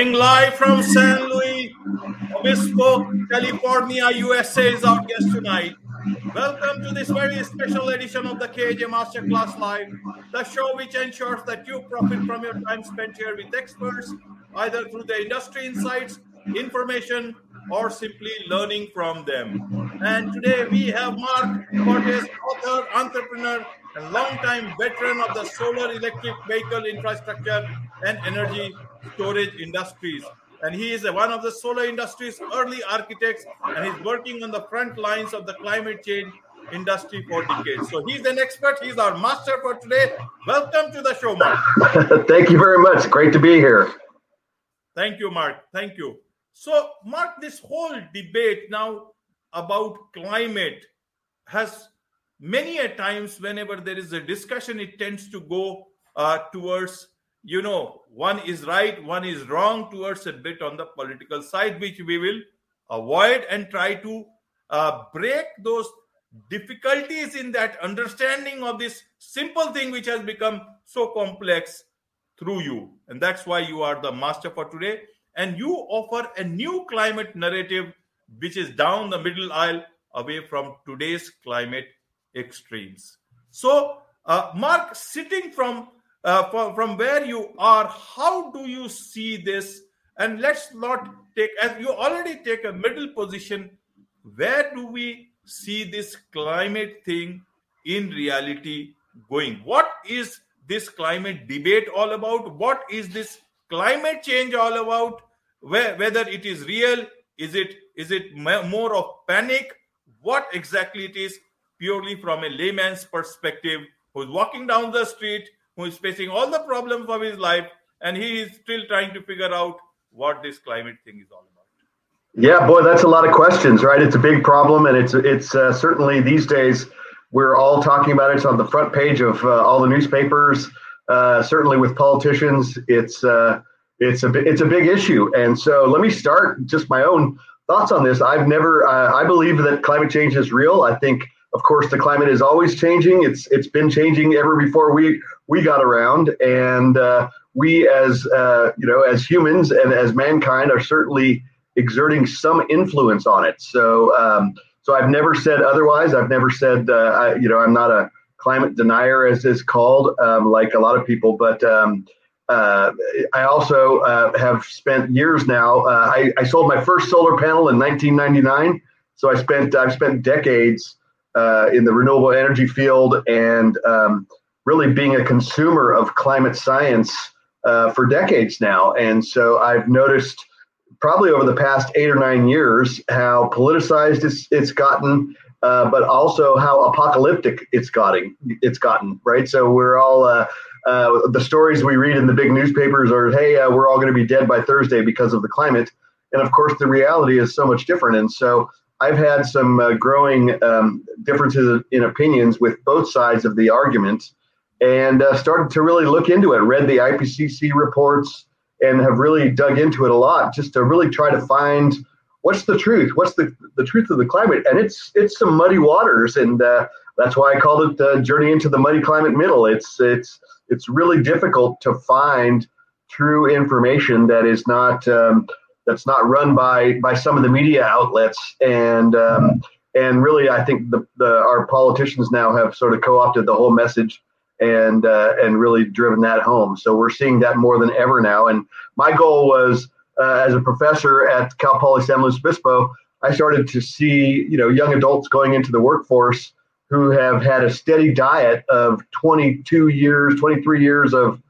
Coming live from San Luis Obispo, California, USA is our guest tonight. Welcome to this very special edition of the KJ Masterclass Live, the show which ensures that you profit from your time spent here with experts, either through the industry insights, information, or simply learning from them. And today we have Marc Cortez, author, entrepreneur, and longtime veteran of the solar electric vehicle infrastructure and energy storage industries. And he is one of the solar industry's early architects, and he's working on the front lines of the climate change industry for decades. So he's an expert. He's our master for today. Welcome to the show, Marc. Thank you very much. Great to be here. Thank you, Marc. Thank you. So, Marc, this whole debate now about climate has many a times, whenever there is a discussion, it tends to go uh, towards, you know, one is right, one is wrong, towards a bit on the political side, which we will avoid and try to uh, break those difficulties in that understanding of this simple thing which has become so complex through you. And that's why you are the master for today and you offer a new climate narrative which is down the middle aisle away from today's climate extremes. So, uh, Marc, sitting from uh, from, from where you are, how do you see this? And let's not take, as you already take a middle position, where do we see this climate thing in reality going? What is this climate debate all about? What is this climate change all about? whether it is real is it is it more of panic what exactly it is purely from a layman's perspective who's walking down the street who is facing all the problems of his life and he is still trying to figure out what this climate thing is all about yeah boy that's a lot of questions right it's a big problem and it's it's uh, certainly these days we're all talking about it it's on the front page of uh, all the newspapers uh, certainly with politicians it's uh, it's a it's a big issue. And so let me start just my own thoughts on this. I've never uh, I believe that climate change is real. I think of course the climate is always changing. It's it's been changing ever before we we got around and uh, we as uh, you know as humans and as mankind are certainly exerting some influence on it. So um, so I've never said otherwise. I've never said uh, I, you know I'm not a climate denier as is called um, like a lot of people, but um, uh, I also uh, have spent years now. Uh, I, I, sold my first solar panel in 1999, so I spent I've spent decades uh, in the renewable energy field and um, really being a consumer of climate science uh, for decades now. And so I've noticed probably over the past eight or nine years how politicized it's, it's gotten. but also how apocalyptic it's gotten. It's gotten right. So we're all uh, the stories we read in the big newspapers are, hey, uh, we're all going to be dead by Thursday because of the climate. And of course, the reality is so much different. And so I've had some uh, growing um, differences in opinions with both sides of the argument and uh, started to really look into it, read the IPCC reports, and have really dug into it a lot just to really try to find what's the truth what's the, the truth of the climate. And it's it's some muddy waters and uh, that's why i called it the journey into the muddy climate middle. It's it's it's really difficult to find true information that is not um, that's not run by by some of the media outlets and um, and really I think the, the our politicians now have sort of co-opted the whole message and uh, and really driven that home. So we're seeing that more than ever now. And my goal was uh, as a professor at Cal Poly San Luis Obispo, I started to see you know young adults going into the workforce who have had a steady diet of 22 years, 23 years of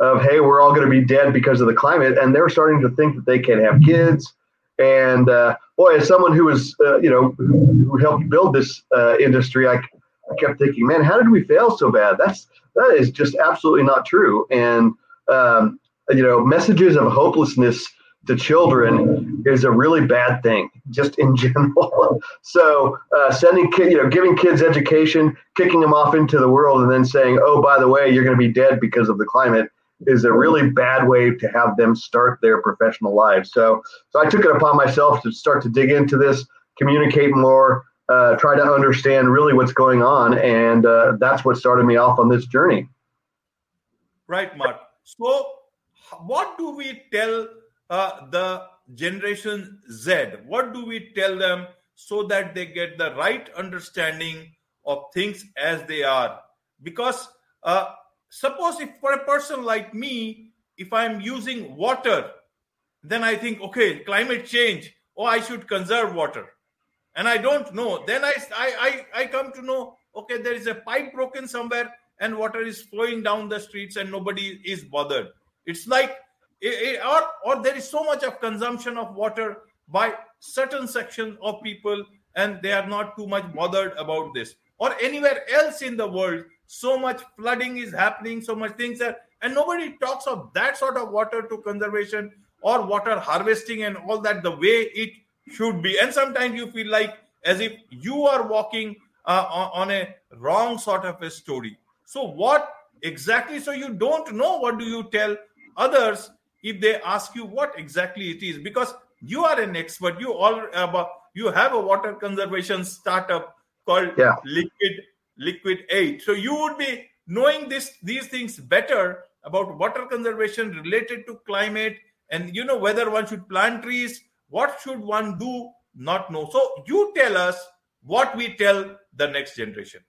of hey, we're all going to be dead because of the climate, and they're starting to think that they can't have kids. And uh, boy, as someone who was uh, you know who helped build this uh, industry, I, I kept thinking, man, how did we fail so bad? That's that is just absolutely not true. And um, you know, messages of hopelessness to children is a really bad thing, just in general. so, uh, sending kid, you know, giving kids education, kicking them off into the world, and then saying, "Oh, by the way, you're going to be dead because of the climate," is a really bad way to have them start their professional lives. So, so I took it upon myself to start to dig into this, communicate more, uh, try to understand really what's going on, and uh, that's what started me off on this journey. Right, Marc. So, what do we tell uh, the generation Z? What do we tell them so that they get the right understanding of things as they are? Because uh, suppose if for a person like me, if I'm using water, then I think, okay, climate change, oh, I should conserve water. And I don't know. Then I, I, I, come to know, okay, there is a pipe broken somewhere and water is flowing down the streets and nobody is bothered. It's like, it, it, or, or there is so much of consumption of water by certain section of people and they are not too much bothered about this. Or anywhere else in the world, so much flooding is happening, so much things are, and nobody talks of that sort of water to conservation or water harvesting and all that the way it should be. And sometimes you feel like as if you are walking uh, on a wrong sort of a story. So, what exactly? So, you don't know what do you tell others if they ask you what exactly it is because you are an expert. You all uh, you have a water conservation startup called yeah. Liquid Liquid8. So you would be knowing this these things better about water conservation related to climate and you know whether one should plant trees what should one do not know. So you tell us what we tell the next generation.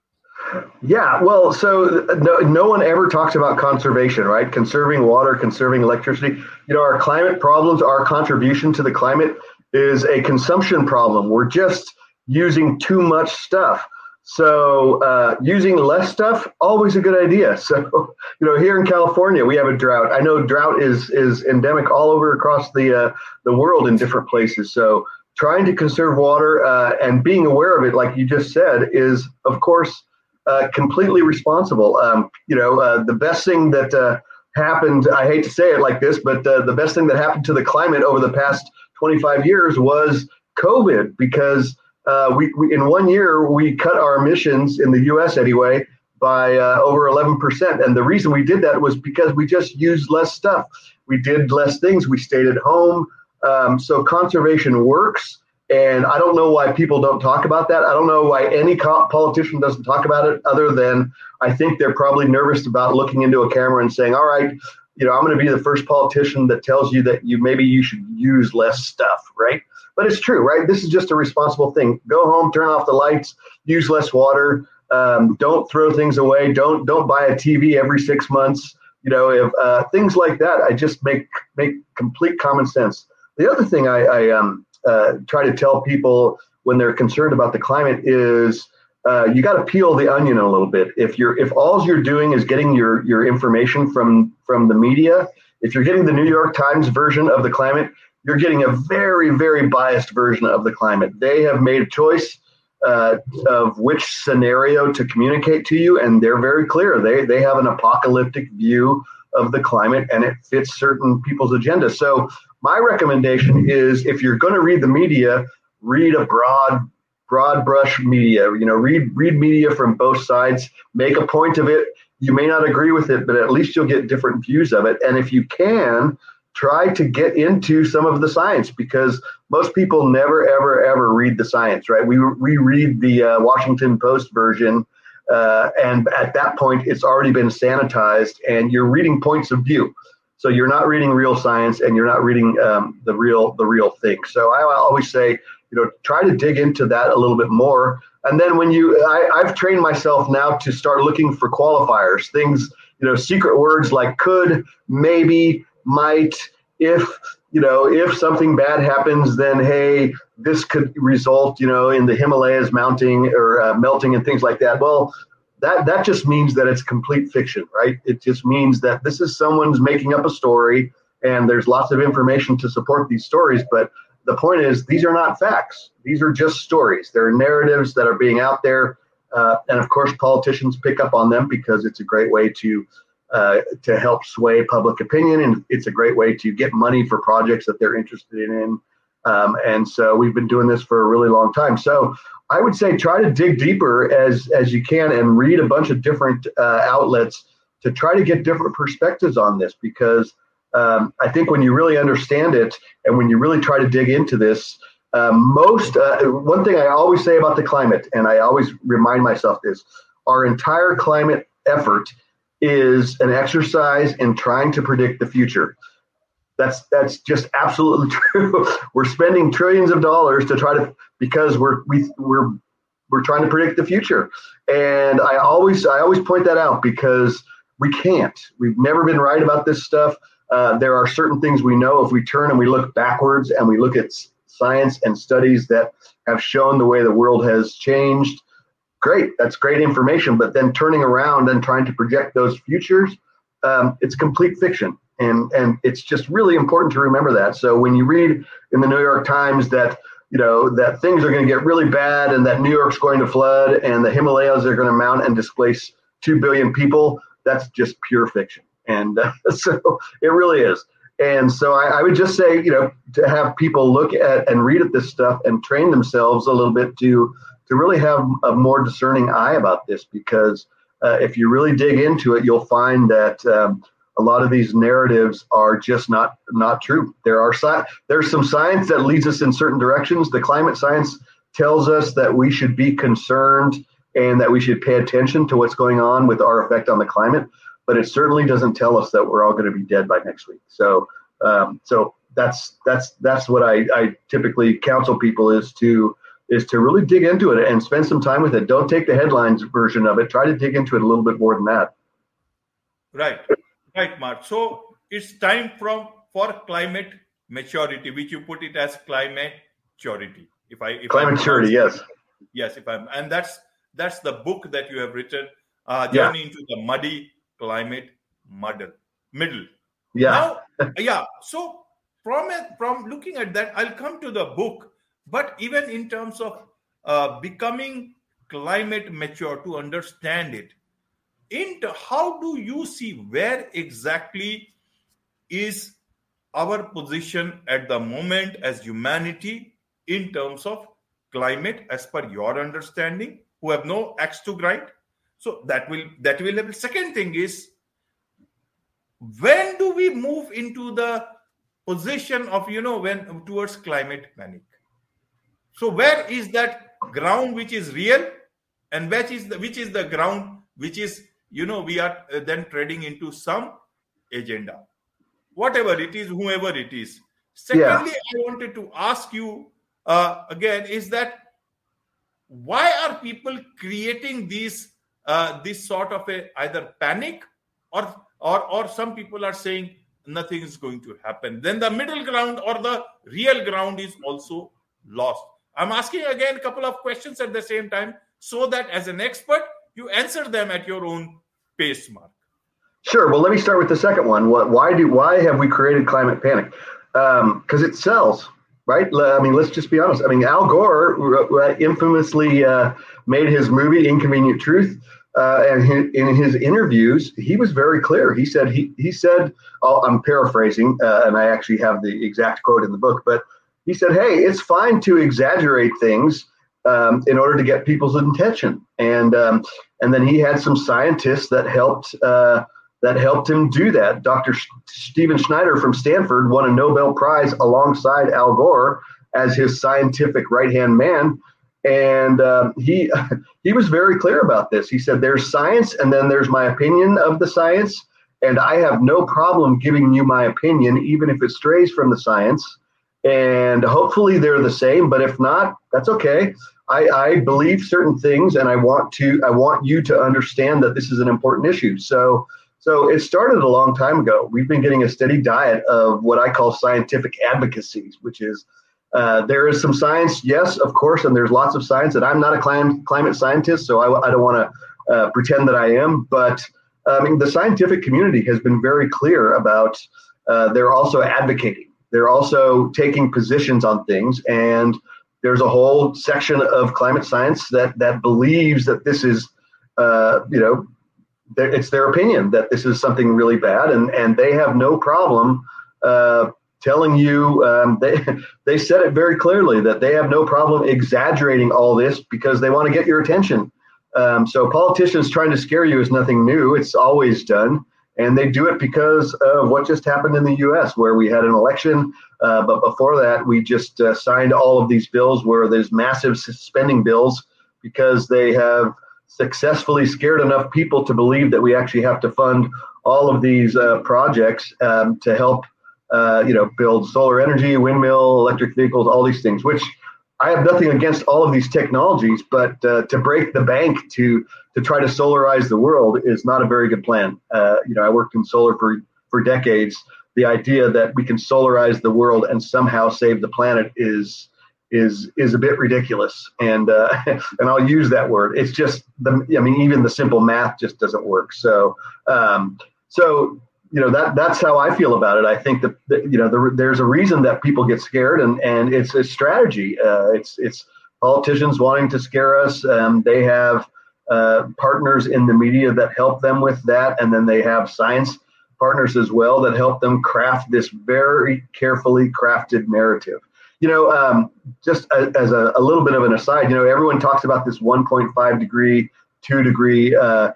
Yeah well so no, no one ever talks about conservation right? Conserving water conserving electricity. You know our climate problems our contribution to the climate is a consumption problem. We're just using too much stuff so uh, using less stuff always a good idea. So you know here in California we have a drought. I know drought is is endemic all over across the uh, the world in different places. So trying to conserve water uh, and being aware of it, like you just said, is of course uh, completely responsible. Um, you know uh, the best thing that uh, happened. I hate to say it like this, but the best thing that happened to the climate over the past 25 years was COVID because uh, we, we, in one year we cut our emissions in the U.S. anyway by uh, over 11%. And the reason we did that was because we just used less stuff. We did less things. We stayed at home. Um, so conservation works. And I don't know why people don't talk about that. I don't know why any politician doesn't talk about it, other than I think they're probably nervous about looking into a camera and saying, "All right, you know, I'm going to be the first politician that tells you that you maybe you should use less stuff, right?" But it's true, right? This is just a responsible thing. Go home, turn off the lights, use less water. Um, don't throw things away. Don't don't buy a TV every six months. You know, if uh, things like that, I just make make complete common sense. The other thing I, I um, uh, try to tell people when they're concerned about the climate is uh, you got to peel the onion a little bit. If you're if all you're doing is getting your your information from from the media, if you're getting the New York Times version of the climate, you're getting a very, very biased version of the climate. They have made a choice uh, of which scenario to communicate to you, and they're very clear. They they have an apocalyptic view of the climate, and it fits certain people's agenda. So my recommendation is, if you're going to read the media, read a broad broad brush media. You know, read read media from both sides. Make a point of it. You may not agree with it, but at least you'll get different views of it. And if you can, try to get into some of the science because most people never, ever, ever read the science, right? We, we read the uh, Washington Post version, uh, and at that point, it's already been sanitized, and you're reading points of view. So you're not reading real science, and you're not reading um, the real the real thing. So I always say, you know, try to dig into that a little bit more. And then when you, I, I've trained myself now to start looking for qualifiers, things, you know, secret words like could, maybe, might if you know if something bad happens then hey this could result you know in the himalayas mounting or uh, melting and things like that. Well that that just means that it's complete fiction right? It just means that this is someone's making up a story and there's lots of information to support these stories but the point is these are not facts these are just stories they're narratives that are being out there uh, and of course politicians pick up on them because it's a great way to uh, to help sway public opinion, and it's a great way to get money for projects that they're interested in. Um, and so we've been doing this for a really long time. So I would say try to dig deeper as as you can and read a bunch of different uh, outlets to try to get different perspectives on this because um, I think when you really understand it and when you really try to dig into this, uh, most uh, one thing I always say about the climate, and I always remind myself is our entire climate effort is an exercise in trying to predict the future. That's that's just absolutely true. we're spending trillions of dollars to try to because we're we we're we're trying to predict the future, and I always I always point that out because we can't. We've never been right about this stuff. Uh, there are certain things we know if we turn and we look backwards and we look at science and studies that have shown the way the world has changed. Great, that's great information. But then turning around and trying to project those futures, um, it's complete fiction and and it's just really important to remember that. So when you read in the New York Times that you know that things are going to get really bad and that New York's going to flood and the Himalayas are going to mount and displace two billion people, that's just pure fiction. And uh, so it really is. And so I, I, would just say, you know, to have people look at and read at this stuff and train themselves a little bit to to really have a more discerning eye about this, because uh, if you really dig into it, you'll find that um, a lot of these narratives are just not not true. There are sci- there's some science that leads us in certain directions. The climate science tells us that we should be concerned and that we should pay attention to what's going on with our effect on the climate. But it certainly doesn't tell us that we're all going to be dead by next week. So um, so that's that's that's what I, I typically counsel people is to is to really dig into it and spend some time with it. Don't take the headlines version of it. Try to dig into it a little bit more than that. Right. Right, Marc. So it's time from for climate maturity, which you put it as climate maturity. If I if climate maturity, yes, yes. If I'm and that's that's the book that you have written, uh, journey yeah. into the muddy climate model middle. Yeah. Now, yeah. So from from looking at that, I'll come to the book. But even in terms of uh, becoming climate mature to understand it, into how do you see where exactly is our position at the moment as humanity in terms of climate as per your understanding who have no axe to grind so that will that will have second thing is when do we move into the position of you know when towards climate panic? So where is that ground which is real and which is the which is the ground which is you know we are uh, then trading into some agenda? Whatever it is whoever it is. Secondly yeah. i wanted to ask you uh, again is that why are people creating these uh, this sort of a either panic or or or some people are saying nothing is going to happen then the middle ground or the real ground is also lost i'm asking again a couple of questions at the same time so that as an expert you answer them at your own pace, Marc. Sure. Well, let me start with the second one. What, why do why have we created climate panic? Because um, it sells, right? I mean, let's just be honest. I mean, Al Gore infamously uh, made his movie "Inconvenient Truth," uh, and in his interviews, he was very clear. He said he he said, oh, I'm paraphrasing, uh, and I actually have the exact quote in the book, but he said, "Hey, it's fine to exaggerate things." um, in order to get people's attention. And um, and then he had some scientists that helped uh, that helped him do that. Dr. Stephen Schneider from Stanford won a Nobel Prize alongside Al Gore as his scientific right hand man. And uh, he he was very clear about this. He said, "There's science, and then there's my opinion of the science, and I have no problem giving you my opinion, even if it strays from the science." And hopefully they're the same, but if not, that's okay. I, I believe certain things, and I want to I want you to understand that this is an important issue. So so it started a long time ago. We've been getting a steady diet of what I call scientific advocacies, which is uh, there is some science, yes, of course, and there's lots of science. And I'm not a clim- climate scientist, so I, I don't want to uh, pretend that I am. But I mean, the scientific community has been very clear about uh, they're also advocating. They're also taking positions on things, and there's a whole section of climate science that that believes that this is, uh, you know, it's their opinion that this is something really bad, and and they have no problem uh, telling you. Um, they they said it very clearly that they have no problem exaggerating all this because they want to get your attention. Um, so politicians trying to scare you is nothing new. It's always done and they do it because of what just happened in the U.S., where we had an election. Uh, but before that, we just uh, signed all of these bills where there's massive spending bills because they have successfully scared enough people to believe that we actually have to fund all of these uh, projects um, to help uh, you know, build solar energy, windmill, electric vehicles, all these things. Which I have nothing against all of these technologies, but uh, to break the bank to to try to solarize the world is not a very good plan. Uh, you know, I worked in solar for for decades. The idea that we can solarize the world and somehow save the planet is is is a bit ridiculous. And uh, and I'll use that word. It's just the I mean even the simple math just doesn't work. So um, so you know that that's how I feel about it. I think that, that you know the, there's a reason that people get scared and and it's a strategy. Uh, it's it's politicians wanting to scare us. Um, they have uh, partners in the media that help them with that. And then they have science partners as well that help them craft this very carefully crafted narrative you know, um, just a, as a, a, little bit of an aside, you know, everyone talks about this 1.5 degree, two degree, uh,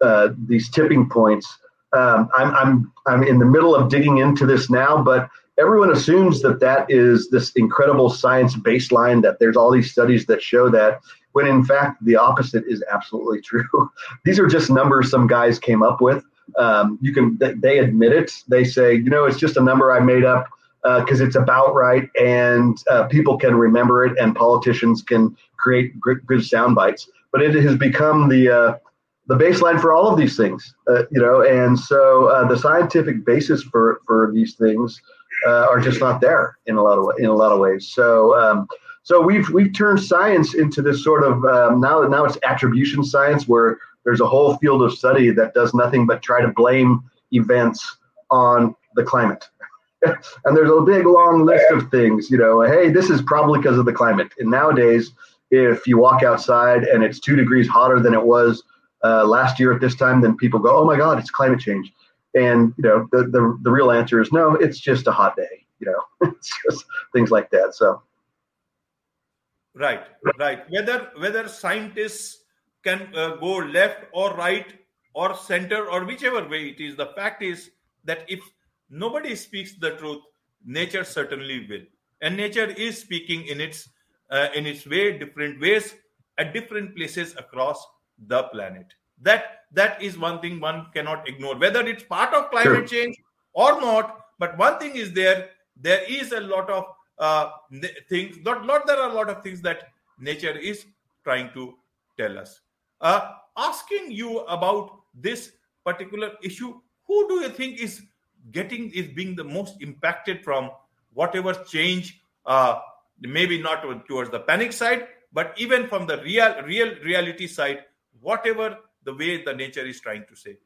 uh, these tipping points. Um, I'm, I'm, I'm in the middle of digging into this now, but everyone assumes that that is this incredible science baseline, that there's all these studies that show that, when in fact, the opposite is absolutely true. these are just numbers some guys came up with. Um, you can, they admit it. They say, you know, it's just a number I made up because uh, it's about right and uh, people can remember it and politicians can create good, good sound bites. But it has become the uh, the baseline for all of these things, uh, you know, and so uh, the scientific basis for for these things uh, are just not there in a lot of in a lot of ways. So. Um, so we've we've turned science into this sort of um, now now it's attribution science where there's a whole field of study that does nothing but try to blame events on the climate and there's a big long list of things, you know, hey, this is probably because of the climate. And nowadays, if you walk outside and it's two degrees hotter than it was uh, last year at this time, then people go, oh my God, it's climate change. And, you know, the, the, the real answer is no, it's just a hot day, you know, it's just things like that. So. Right, right. Whether, whether scientists can uh, go left or right or center or whichever way it is, the fact is that if nobody speaks the truth. Nature certainly will. And nature is speaking in its uh, in its way different ways at different places across the planet. That that is one thing one cannot ignore. Whether it's part of climate sure. change or not but one thing is there there is a lot of uh, things not lot there are a lot of things that nature is trying to tell us. Uh, asking you about this particular issue who do you think is getting is being the most impacted from whatever change uh, maybe not towards the panic side but even from the real real reality side whatever the way the nature is trying to say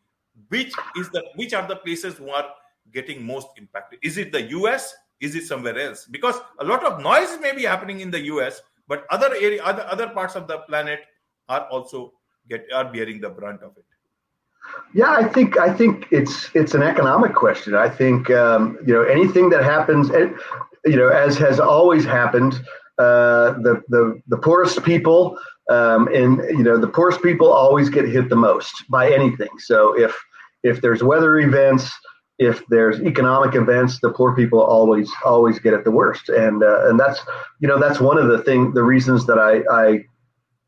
which is the which are the places who are getting most impacted? Is it the us is it somewhere else? Because a lot of noise may be happening in the us but other area other other parts of the planet are also get are bearing the brunt of it yeah, I think I think it's it's an economic question. I think um, you know anything that happens, you know, as has always happened, uh, the the the poorest people um, and you know the poorest people always get hit the most by anything. So if if there's weather events, if there's economic events, the poor people always always get it the worst. And uh, and that's you know that's one of the thing the reasons that I I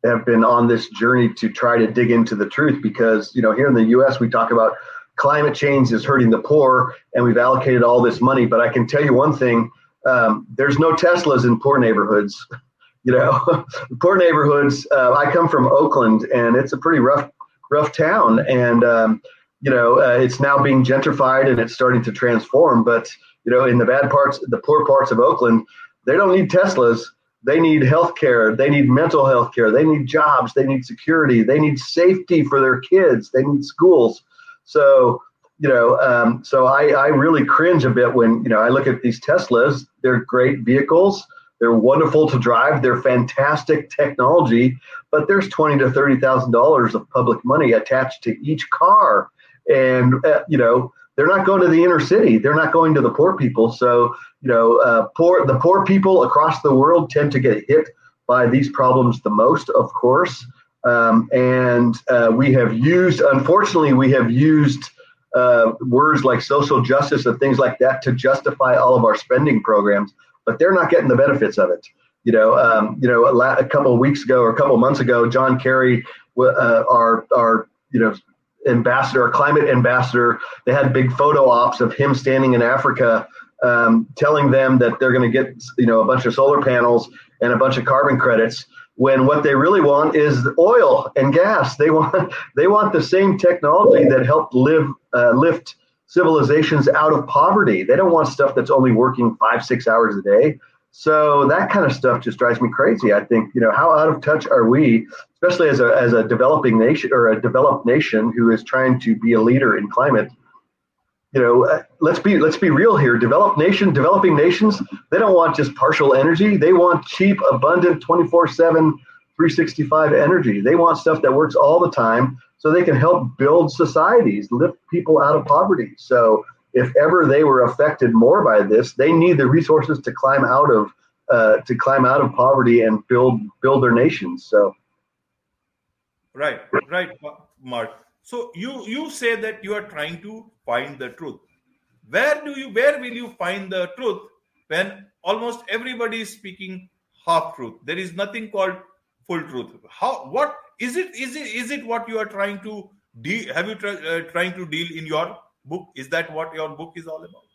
have been on this journey to try to dig into the truth because you know here in the US we talk about climate change is hurting the poor and we've allocated all this money. But I can tell you one thing um, there's no Teslas in poor neighborhoods you know. Poor neighborhoods uh, I come from Oakland and it's a pretty rough rough town and um, you know uh, it's now being gentrified and it's starting to transform. But you know in the bad parts the poor parts of Oakland they don't need Teslas they need health care. They need mental health care. They need jobs. They need security. They need safety for their kids. They need schools. So, you know, um, so I, I really cringe a bit when, you know, I look at these Teslas. They're great vehicles. They're wonderful to drive. They're fantastic technology, but there's twenty to thirty thousand dollars of public money attached to each car, and uh, you know they're not going to the inner city. They're not going to the poor people. So, you know, uh, poor the poor people across the world tend to get hit by these problems the most, of course. Um, and uh, we have used, unfortunately, we have used uh, words like social justice and things like that to justify all of our spending programs, but they're not getting the benefits of it. You know, um, you know, a, a, couple of weeks ago or a couple of months ago, John Kerry, uh, our our you know ambassador, climate ambassador. They had big photo ops of him standing in Africa, um, telling them that they're going to get you know a bunch of solar panels and a bunch of carbon credits when what they really want is oil and gas. They want they want the same technology that helped live uh, lift civilizations out of poverty. They don't want stuff that's only working five six hours a day. So that kind of stuff just drives me crazy. I think you know how out of touch are we, especially as a as a developing nation or a developed nation who is trying to be a leader in climate you know, uh, let's be let's be real here. Developed nation, developing nations, they don't want just partial energy. They want cheap, abundant, 24/7, 365 energy. They want stuff that works all the time so they can help build societies, lift people out of poverty. So if ever they were affected more by this, they need the resources to climb out of uh, to climb out of poverty and build build their nations. So right, right, Marc. So you you say that you are trying to find the truth. Where do you where will you find the truth when almost everybody is speaking half truth? There is nothing called full truth. How what is it? Is it is it what you are trying to deal? Have you try, uh, trying to deal in your book? Is that what your book is all about?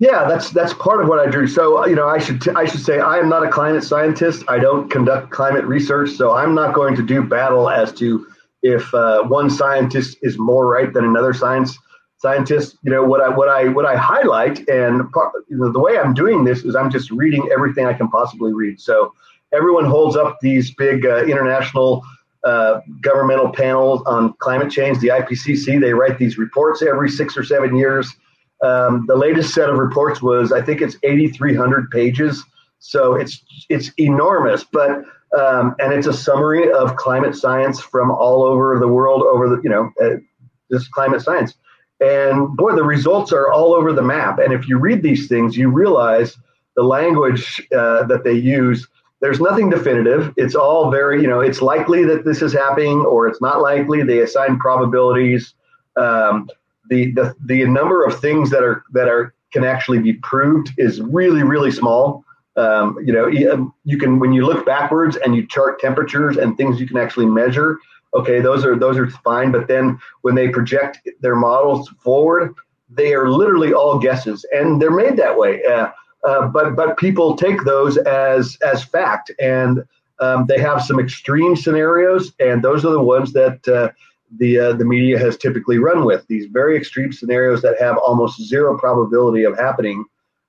Yeah, that's that's part of what I do. So you know, I should t- I should say I am not a climate scientist. I don't conduct climate research, so I'm not going to do battle as to if uh, one scientist is more right than another science scientist. You know what I what I what I highlight, and part, you know, the way I'm doing this is I'm just reading everything I can possibly read. So everyone holds up these big uh, international uh, governmental panels on climate change, the IPCC. They write these reports every six or seven years. Um, the latest set of reports was, I think it's 8,300 pages. So it's it's enormous, but um, and it's a summary of climate science from all over the world over the you know uh, this climate science. And boy the results are all over the map. And if you read these things you realize the language uh, that they use. There's nothing definitive. It's all very you know it's likely that this is happening or it's not likely. They assign probabilities. Um, the, the the number of things that are that are can actually be proved is really really small um, you know, um, you can when you look backwards and you chart temperatures and things you can actually measure. Okay, those are those are fine. But then when they project their models forward, they are literally all guesses, and they're made that way. Uh, uh, but but people take those as as fact, and um, they have some extreme scenarios, and those are the ones that uh, the uh, the media has typically run with. These very extreme scenarios that have almost zero probability of happening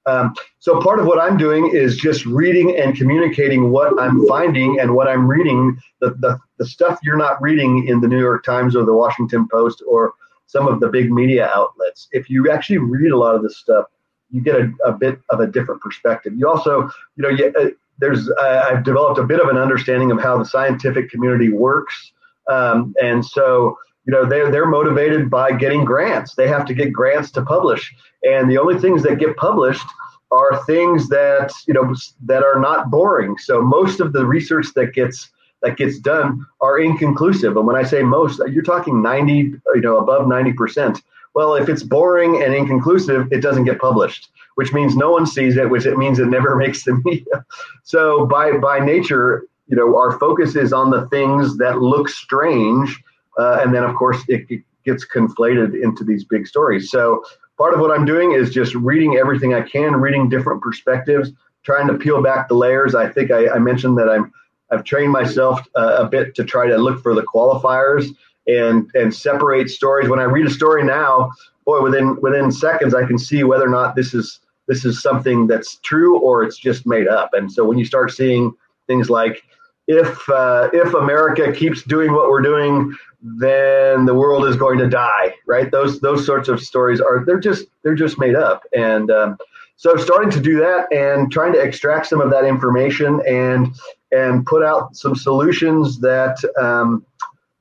um, so part of what I'm doing is just reading and communicating what I'm finding and what I'm reading, the, the, the stuff you're not reading in the New York Times or the Washington Post or some of the big media outlets. If you actually read a lot of this stuff, you get a, a bit of a different perspective. You also, you know, you, uh, there's uh, I've developed a bit of an understanding of how the scientific community works, um, and so you know they're they're motivated by getting grants. They have to get grants to publish. And the only things that get published are things that you know that are not boring. So most of the research that gets that gets done are inconclusive. And when i say most you're talking 90 you know above 90% well if it's boring and inconclusive it doesn't get published which means no one sees it which it means it never makes the media. So by by nature you know our focus is on the things that look strange uh, and then, of course, it, it gets conflated into these big stories. So part of what I'm doing is just reading everything I can, reading different perspectives, trying to peel back the layers. I think I, I mentioned that I'm I've trained myself uh, a bit to try to look for the qualifiers and and separate stories. When I read a story now, boy, within within seconds I can see whether or not this is this is something that's true or it's just made up. And so when you start seeing things like if uh, if America keeps doing what we're doing, then the world is going to die. Right? Those those sorts of stories are they're just they're just made up. And um, so starting to do that and trying to extract some of that information and and put out some solutions that um,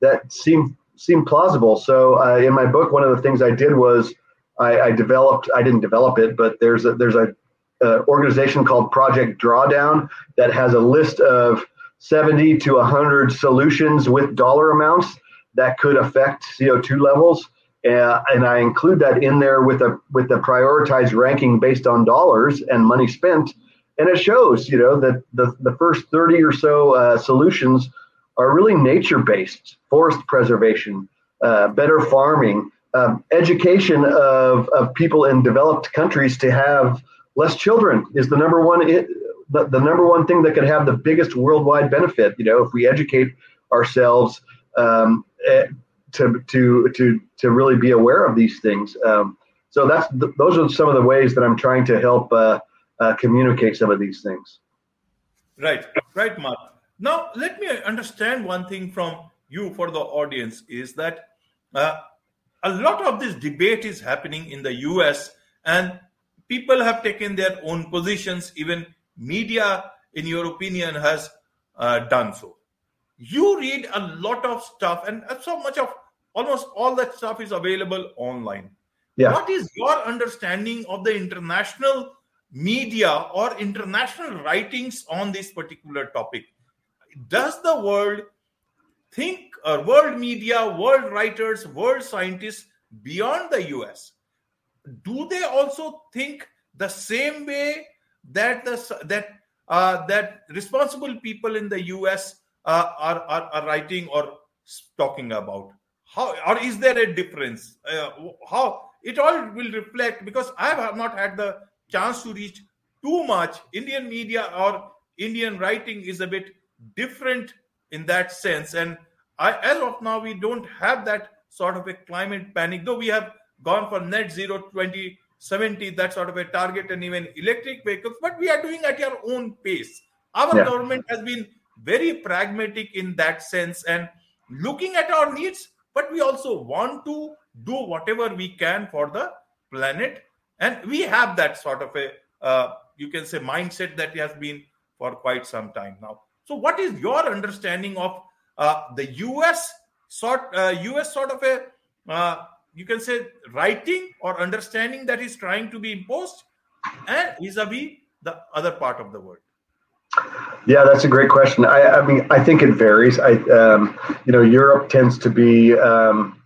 that seem seem plausible. So uh, in my book, one of the things I did was I, I developed. I didn't develop it, but there's a there's a uh, organization called Project Drawdown that has a list of 70 to 100 solutions with dollar amounts that could affect CO2 levels. Uh, and I include that in there with a with the prioritized ranking based on dollars and money spent. And it shows, you know, that the, the first 30 or so uh, solutions are really nature based, forest preservation, uh, better farming, um, education of, of people in developed countries to have less children is the number one the, the number one thing that could have the biggest worldwide benefit. You know, if we educate ourselves um, eh, to to to to really be aware of these things. Um, so that's those are some of the ways that I'm trying to help uh, uh, communicate some of these things. Right, right, Marc. Now let me understand one thing from you for the audience is that uh, a lot of this debate is happening in the US and people have taken their own positions. Even media, in your opinion, has uh, done so. You read a lot of stuff, and so much of almost all that stuff is available online. Yeah. What is your understanding of the international media or international writings on this particular topic? Does the world think, or world media, world writers, world scientists beyond the US, do they also think the same way that the that uh, that responsible people in the US uh, are, are, are writing or talking about? How or is there a difference? Uh, how it all will reflect because I have not had the chance to reach too much. Indian media or Indian writing is a bit different in that sense, and I, as of now, we don't have that sort of a climate panic, though we have gone for net zero 2070, that sort of a target, and even electric vehicles, but we are doing at our own pace. Our yeah. government has been very pragmatic in that sense and looking at our needs, but we also want to do whatever we can for the planet. And we have that sort of a, uh, you can say, mindset that has been for quite some time now. So, what is your understanding of uh, the US sort uh, US sort of a uh, you can say writing or understanding that is trying to be imposed and vis-a-vis the other part of the world? Yeah that's a great question. I, I mean i think it varies. I um, you know europe tends to be um,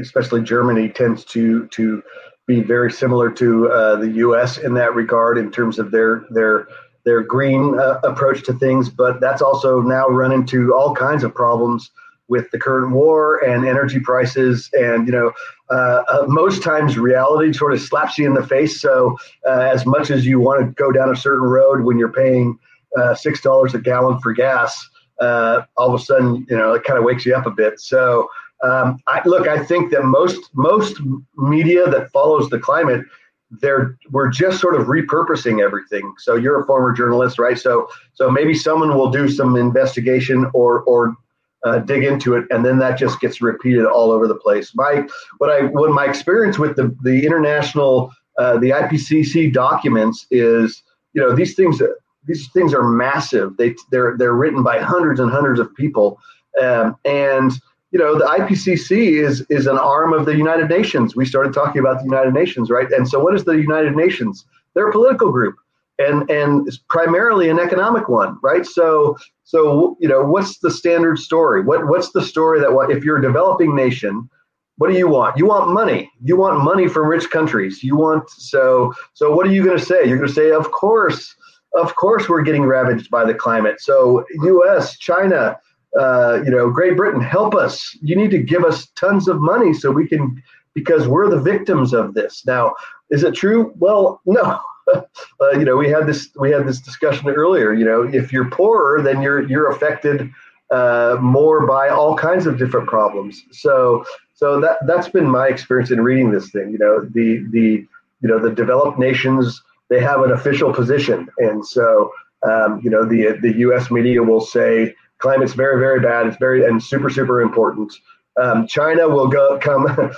especially germany tends to to be very similar to uh, the us in that regard in terms of their their their green uh, approach to things, but that's also now run into all kinds of problems with the current war and energy prices. And, you know, uh, uh, most times reality sort of slaps you in the face. So, uh, as much as you want to go down a certain road when you're paying uh, $6 a gallon for gas, uh, all of a sudden, you know, it kind of wakes you up a bit. So, um, I, look, I think that most most media that follows the climate they're we're just sort of repurposing everything. So you're a former journalist, right? So so maybe someone will do some investigation or or uh, dig into it, and then that just gets repeated all over the place. My what I what my experience with the the international uh, the IPCC documents is you know these things these things are massive. They they're they're written by hundreds and hundreds of people, um, and you know, the IPCC is is an arm of the United Nations. We started talking about the United Nations, right? And so, what is the United Nations? They're a political group, and and it's primarily an economic one, right? So, so you know, what's the standard story? What what's the story that if you're a developing nation, what do you want? You want money. You want money from rich countries. You want so so. What are you going to say? You're going to say, of course, of course, we're getting ravaged by the climate. So, U.S., China uh, you know, Great Britain, help us. You need to give us tons of money so we can, because we're the victims of this. Now, is it true? Well, no. uh, you know, we had this we had this discussion earlier. You know, if you're poorer, then you're you're affected uh, more by all kinds of different problems. So so that that's been my experience in reading this thing. You know, the the you know the developed nations they have an official position, and so um, you know the the U.S. media will say climate's very very bad it's very and super super important um, china will go come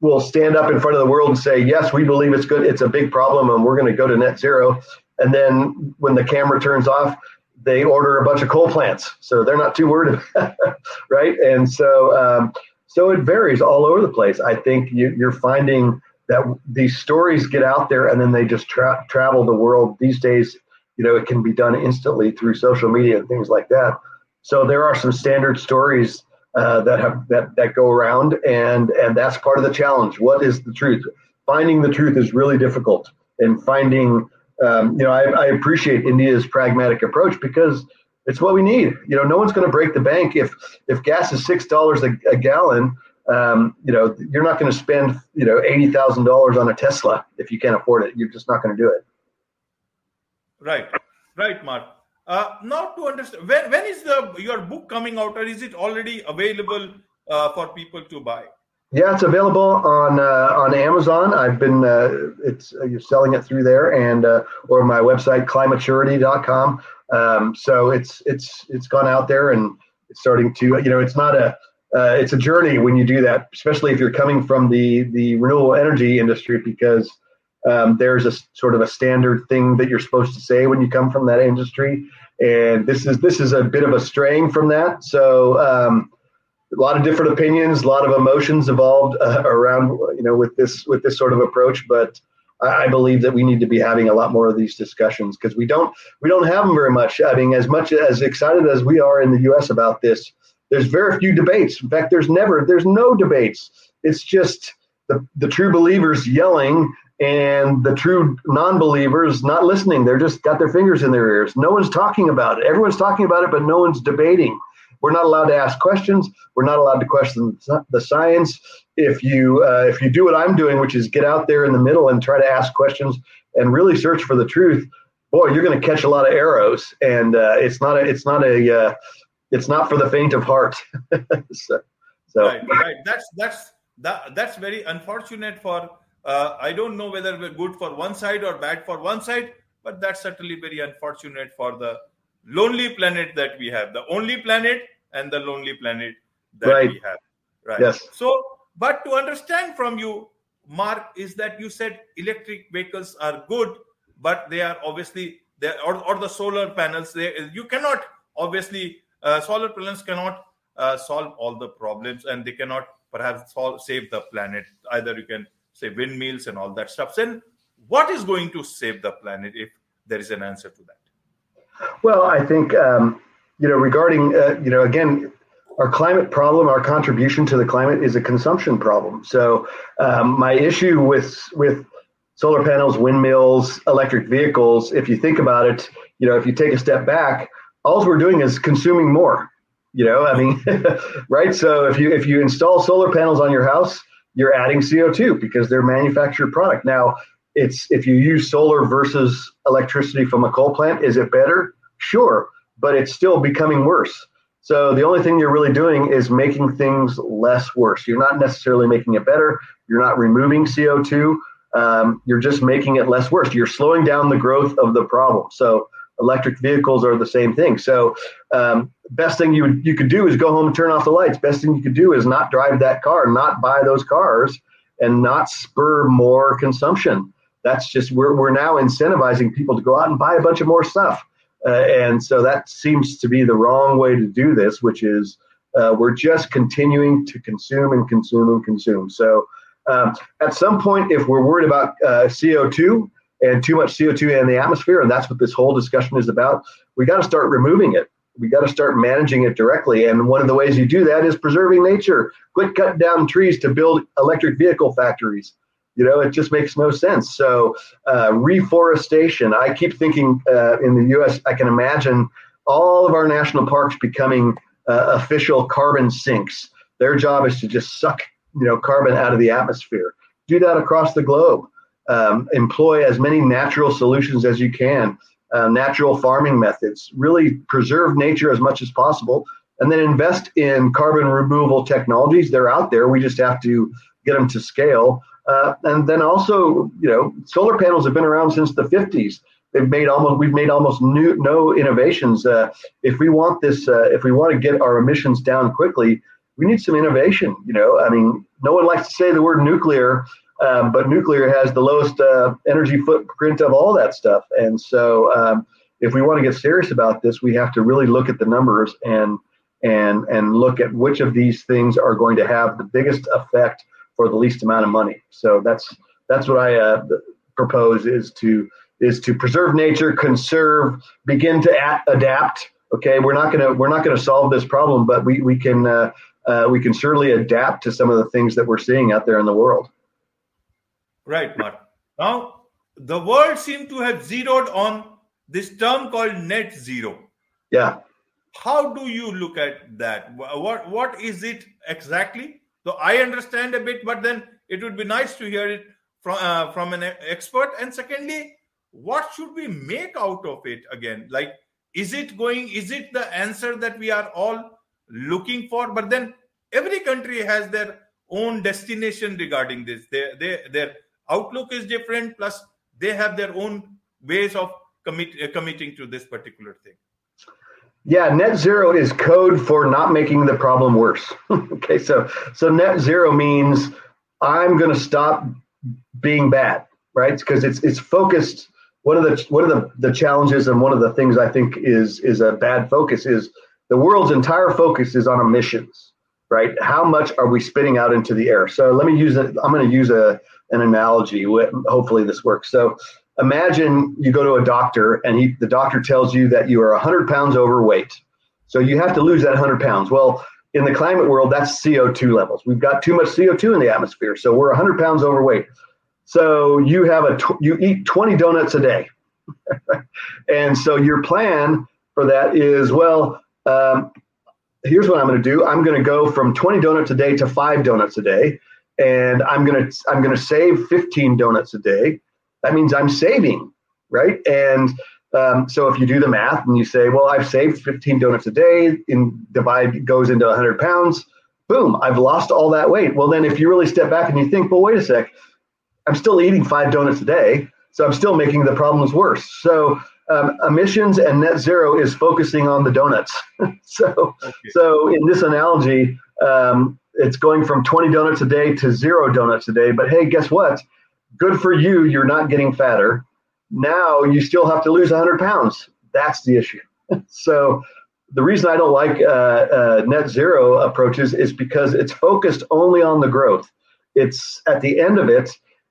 will stand up in front of the world and say yes we believe it's good. It's a big problem and we're going to go to net zero. And then when the camera turns off they order a bunch of coal plants. So they're not too worried right? And so um, so it varies all over the place. I think you, you're finding that these stories get out there and then they just tra- travel the world. These days you know it can be done instantly through social media and things like that. So there are some standard stories uh, that have that that go around, and and that's part of the challenge. What is the truth? Finding the truth is really difficult, and finding um, you know I, I appreciate India's pragmatic approach because it's what we need. You know, no one's going to break the bank if if gas is six dollars a gallon. um, you know, you're not going to spend, you know, eighty thousand dollars on a Tesla if you can't afford it. You're just not going to do it. Right, right, Marc. Uh, now to understand, when, when is the your book coming out, or is it already available uh, for people to buy? Yeah, it's available on uh, on Amazon. I've been uh, it's uh, you're selling it through there, and uh, or my website climaturity.com. Um, so it's it's it's gone out there, and it's starting to you know it's not a uh, it's a journey when you do that, especially if you're coming from the the renewable energy industry, because um, there's a sort of a standard thing that you're supposed to say when you come from that industry, and this is this is a bit of a straying from that. So um, a lot of different opinions, a lot of emotions involved uh, around you know with this with this sort of approach, but. I believe that we need to be having a lot more of these discussions because we don't we don't have them very much. I mean, as much as excited as we are in the U.S. about this, there's very few debates. In fact, there's never, there's no debates. It's just the, the true believers yelling and the true non-believers not listening. They're just got their fingers in their ears. No one's talking about it. Everyone's talking about it, but no one's debating. We're not allowed to ask questions. We're not allowed to question the science. If you uh, if you do what I'm doing, which is get out there in the middle and try to ask questions and really search for the truth, boy, you're going to catch a lot of arrows. And uh, it's not a it's not a uh, it's not for the faint of heart. so, so, right, right. That's that's that, that's very unfortunate for. Uh, I don't know whether we're good for one side or bad for one side, but that's certainly very unfortunate for the lonely planet that we have, the only planet and the lonely planet that right. we have. Right. Yes. So, but to understand from you, Marc, is that you said electric vehicles are good, but they are obviously they or, or the solar panels. They you cannot obviously uh, solar panels cannot uh, solve all the problems and they cannot perhaps solve, save the planet. Either you can say windmills and all that stuff. Then what is going to save the planet if there is an answer to that? Well, I think, um, you know, regarding, uh, you know, again, our climate problem, our contribution to the climate is a consumption problem. So um, my issue with with solar panels, windmills, electric vehicles, if you think about it, you know, if you take a step back, all we're doing is consuming more. You know, I mean, right? So if you if you install solar panels on your house, you're adding CO2 because they're manufactured product. Now, it's if you use solar versus electricity from a coal plant, is it better? Sure, but it's still becoming worse. So the only thing you're really doing is making things less worse. You're not necessarily making it better. You're not removing CO2. Um, you're just making it less worse. You're slowing down the growth of the problem. So electric vehicles are the same thing. So, um, best thing you you could do is go home and turn off the lights. Best thing you could do is not drive that car, not buy those cars, and not spur more consumption. That's just we're we're now incentivizing people to go out and buy a bunch of more stuff, uh, and so that seems to be the wrong way to do this, which is. Uh, we're just continuing to consume and consume and consume. So, um, at some point, if we're worried about uh, CO2, and too much CO2 in the atmosphere, and that's what this whole discussion is about. We got to start removing it. We got to start managing it directly. And one of the ways you do that is preserving nature. Quit cutting down trees to build electric vehicle factories. You know, it just makes no sense. So, uh, reforestation. I keep thinking uh, in the U.S. I can imagine all of our national parks becoming uh, official carbon sinks. Their job is to just suck, you know, carbon out of the atmosphere. Do that across the globe um, employ as many natural solutions as you can, uh, natural farming methods, really preserve nature as much as possible, and then invest in carbon removal technologies. They're out there. We just have to get them to scale. Uh, and then also, you know, solar panels have been around since the 50s. They've made almost we've made almost new, no innovations. Uh, if we want this, uh, if we want to get our emissions down quickly, we need some innovation. You know, I mean, no one likes to say the word nuclear, um, but nuclear has the lowest uh, energy footprint of all that stuff. And so, um, if we want to get serious about this, we have to really look at the numbers and and and look at which of these things are going to have the biggest effect for the least amount of money. So that's that's what I uh, propose is to is to preserve nature, conserve, begin to a- adapt. Okay, we're not gonna we're not gonna solve this problem, but we we can uh, uh, we can certainly adapt to some of the things that we're seeing out there in the world. Right, Marc. Now, the world seemed to have zeroed on this term called net zero. Yeah. How do you look at that? What what is it exactly, So I understand a bit, but then it would be nice to hear it from uh, from an expert. And secondly, what should we make out of it again? Like, is it going? Is it the answer that we are all looking for? But then every country has their own destination regarding this. Their their their outlook is different. Plus, they have their own ways of commit, uh, committing to this particular thing. Yeah, net zero is code for not making the problem worse. okay, so so net zero means I'm going to stop being bad, right? Because it's it's focused. One of the one of the, the challenges and one of the things I think is is a bad focus is the world's entire focus is on emissions, right? How much are we spitting out into the air? So let me use it. I'm going to use a an analogy. Hopefully this works. So imagine you go to a doctor and he, the doctor tells you that you are 100 pounds overweight. So you have to lose that 100 pounds. Well, in the climate world, that's CO2 levels. We've got too much CO2 in the atmosphere. So we're 100 pounds overweight. So you have a you eat 20 donuts a day. and so your plan for that is well, um, here's what I'm going to do. I'm going to go from 20 donuts a day to five donuts a day, and I'm going to I'm going to save 15 donuts a day that means I'm saving, right? And um, so if you do the math and you say, well, I've saved 15 donuts a day, in divide goes into 100 pounds, boom, I've lost all that weight. Well, then if you really step back and you think, well, wait a sec, I'm still eating five donuts a day, so I'm still making the problems worse. So um, emissions and net zero is focusing on the donuts. so, okay. so in this analogy, um, it's going from 20 donuts a day to zero donuts a day. But hey, guess what? good for you, you're not getting fatter. Now you still have to lose 100 pounds. That's the issue. so the reason I don't like uh, uh, net zero approaches is because it's focused only on the growth. It's at the end of it,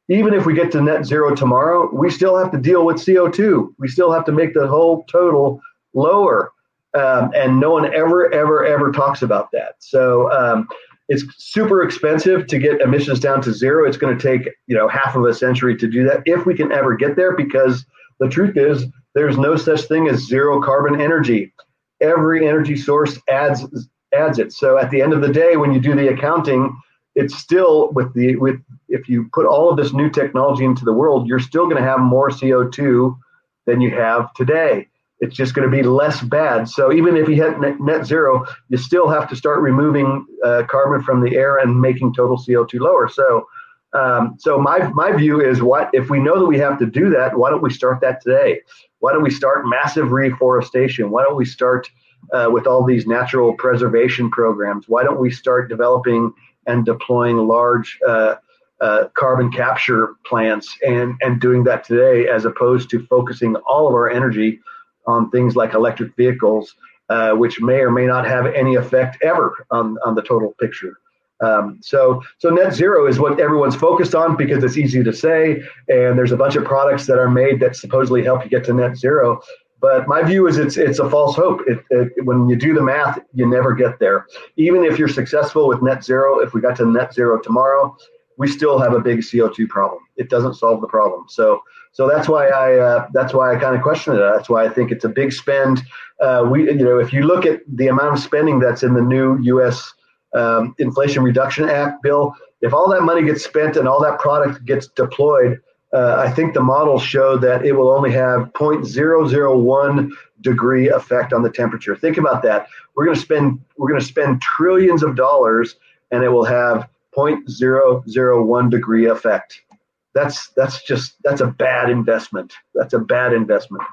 even if we get to net zero tomorrow, we still have to deal with CO2. We still have to make the whole total lower. Um, and no one ever, ever, ever talks about that. So um, it's super expensive to get emissions down to zero. It's going to take you know half of a century to do that if we can ever get there. Because the truth is, there's no such thing as zero carbon energy. Every energy source adds adds it. So at the end of the day, when you do the accounting, it's still with the with if you put all of this new technology into the world, you're still going to have more CO2 than you have today it's just going to be less bad. So even if you hit net, zero, you still have to start removing uh, carbon from the air and making total CO2 lower. So, um, so my my view is, what if we know that we have to do that? Why don't we start that today? Why don't we start massive reforestation? Why don't we start uh, with all these natural preservation programs? Why don't we start developing and deploying large uh, uh, carbon capture plants and and doing that today, as opposed to focusing all of our energy on things like electric vehicles, uh, which may or may not have any effect ever on, on the total picture. Um, so, so net zero is what everyone's focused on because it's easy to say, and there's a bunch of products that are made that supposedly help you get to net zero. But my view is it's it's a false hope. It, it, when you do the math, you never get there. Even if you're successful with net zero, if we got to net zero tomorrow, we still have a big CO2 problem. It doesn't solve the problem. So so that's why I uh, that's why I kind of question it. That's why I think it's a big spend. Uh, we you know if you look at the amount of spending that's in the new U.S. Um, Inflation Reduction Act bill, if all that money gets spent and all that product gets deployed, uh, I think the models show that it will only have 0.001 degree effect on the temperature. Think about that. We're going to spend we're going to spend trillions of dollars, and it will have 0.001 degree effect. That's that's just that's a bad investment. That's a bad investment.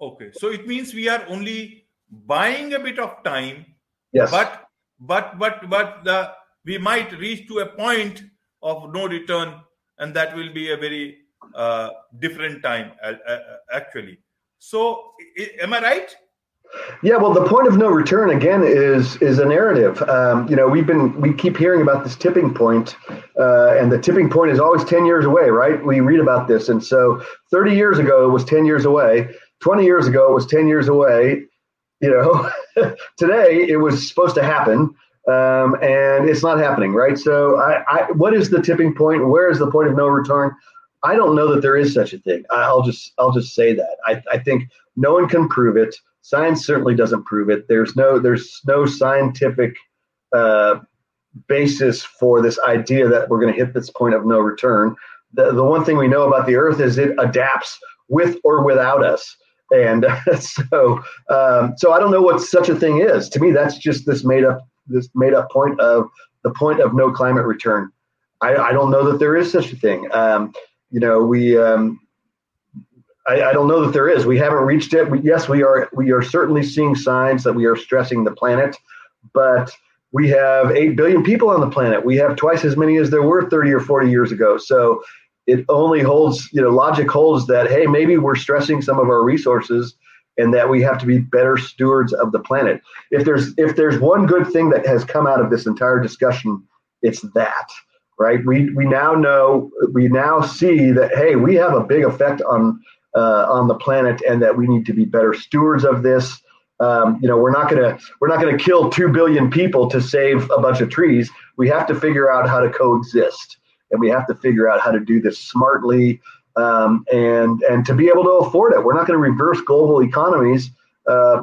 Okay, so it means we are only buying a bit of time. Yes. But but but but the we might reach to a point of no return, and that will be a very uh, different time uh, uh, actually. So, am I right? Yeah, well, the point of no return again is is a narrative. Um, you know, we've been we keep hearing about this tipping point, uh, and the tipping point is always ten years away, right? We read about this, and so thirty years ago it was ten years away. Twenty years ago it was ten years away. You know, today it was supposed to happen, um, and it's not happening, right? So, I, I, what is the tipping point? Where is the point of no return? I don't know that there is such a thing. I'll just I'll just say that. I, I think no one can prove it. Science certainly doesn't prove it. There's no there's no scientific uh, basis for this idea that we're going to hit this point of no return. The, the one thing we know about the Earth is it adapts with or without us. And so, um, so I don't know what such a thing is. To me, that's just this made up this made up point of the point of no climate return. I, I don't know that there is such a thing. Um, you know, we um, I, I, don't know that there is. We haven't reached it. We, yes, we are. We are certainly seeing signs that we are stressing the planet, but we have eight billion people on the planet. We have twice as many as there were 30 or 40 years ago. So it only holds, you know, logic holds that hey, maybe we're stressing some of our resources, and that we have to be better stewards of the planet. If there's if there's one good thing that has come out of this entire discussion, it's that right? We we now know we now see that hey, we have a big effect on uh, on the planet, and that we need to be better stewards of this. Um, you know, we're not gonna we're not gonna kill two billion people to save a bunch of trees. We have to figure out how to coexist, and we have to figure out how to do this smartly, um, and and to be able to afford it. We're not going to reverse global economies uh,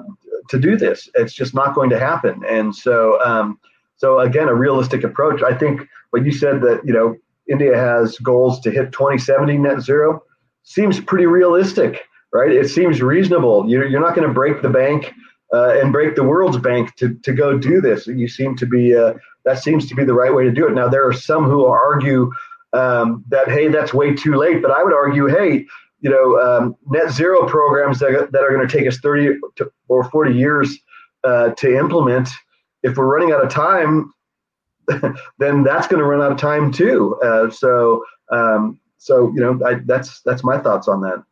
to do this. It's just not going to happen. And so, um, so again, a realistic approach. I think what you said that you know India has goals to hit 2070 net zero seems pretty realistic, right? It seems reasonable. You're, you're not going to break the bank uh, and break the world's bank to, to go do this. You seem to be uh, that seems to be the right way to do it. Now there are some who argue um, that hey, that's way too late. But I would argue, hey, you know, um, net zero programs that, that are going to take us 30 to, or 40 years uh, to implement. If we're running out of time, then that's going to run out of time too. Uh, so um, so you know I, that's that's my thoughts on that.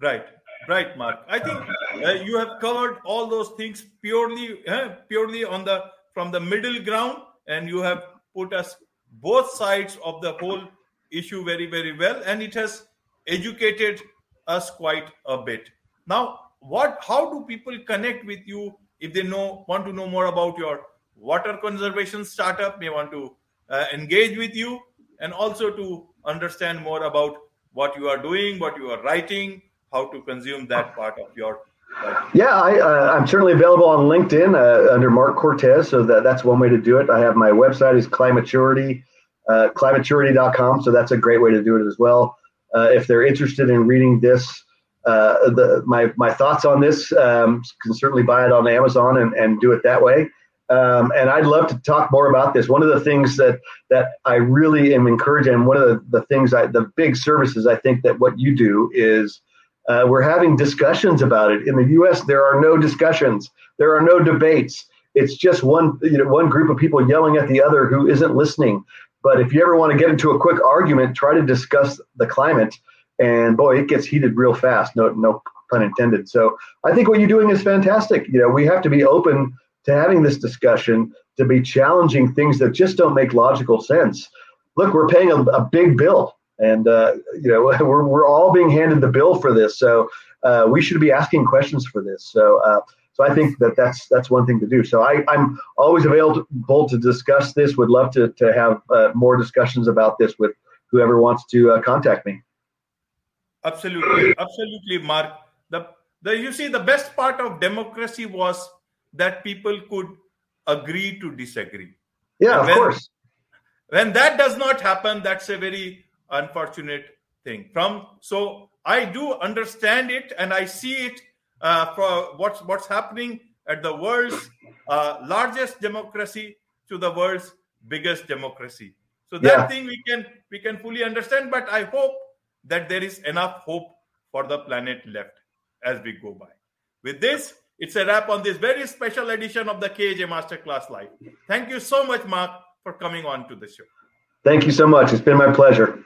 Right right mark. I think uh, you have covered all those things purely uh, purely on the from the middle ground and you have put us both sides of the whole issue very very well and it has educated us quite a bit. Now what how do people connect with you if they know want to know more about your water conservation startup may want to uh, engage with you and also to understand more about what you are doing, what you are writing, how to consume that part of your Writing. Yeah, I, uh, I'm certainly available on LinkedIn uh, under Marc Cortez. So that, that's one way to do it. I have my website is climaturity, uh, climaturity.com. So that's a great way to do it as well. Uh, if they're interested in reading this, uh, the, my, my thoughts on this, um, can certainly buy it on Amazon and, and do it that way. Um, and I'd love to talk more about this. One of the things that that I really am encouraging, and one of the, the things I, the big services I think that what you do is uh, we're having discussions about it. In the U.S., there are no discussions, there are no debates. It's just one you know one group of people yelling at the other who isn't listening. But if you ever want to get into a quick argument, try to discuss the climate, and boy, it gets heated real fast. No, no pun intended. So I think what you're doing is fantastic. You know, we have to be open to having this discussion, to be challenging things that just don't make logical sense. Look, we're paying a, a big bill, and uh, you know we're we're all being handed the bill for this. So uh, we should be asking questions for this. So. Uh, so I think that that's that's one thing to do. So I, I'm always available to discuss this. Would love to to have uh, more discussions about this with whoever wants to uh, contact me. Absolutely, absolutely, Marc. The the you see the best part of democracy was that people could agree to disagree. Yeah, of course. When that does not happen, that's a very unfortunate thing. From so I do understand it and I see it uh, for what's what's happening at the world's uh, largest democracy to the world's biggest democracy. So that yeah. thing we can we can fully understand. But I hope that there is enough hope for the planet left as we go by. With this, it's a wrap on this very special edition of the KJ Masterclass Live. Thank you so much, Marc, for coming on to the show. Thank you so much. It's been my pleasure.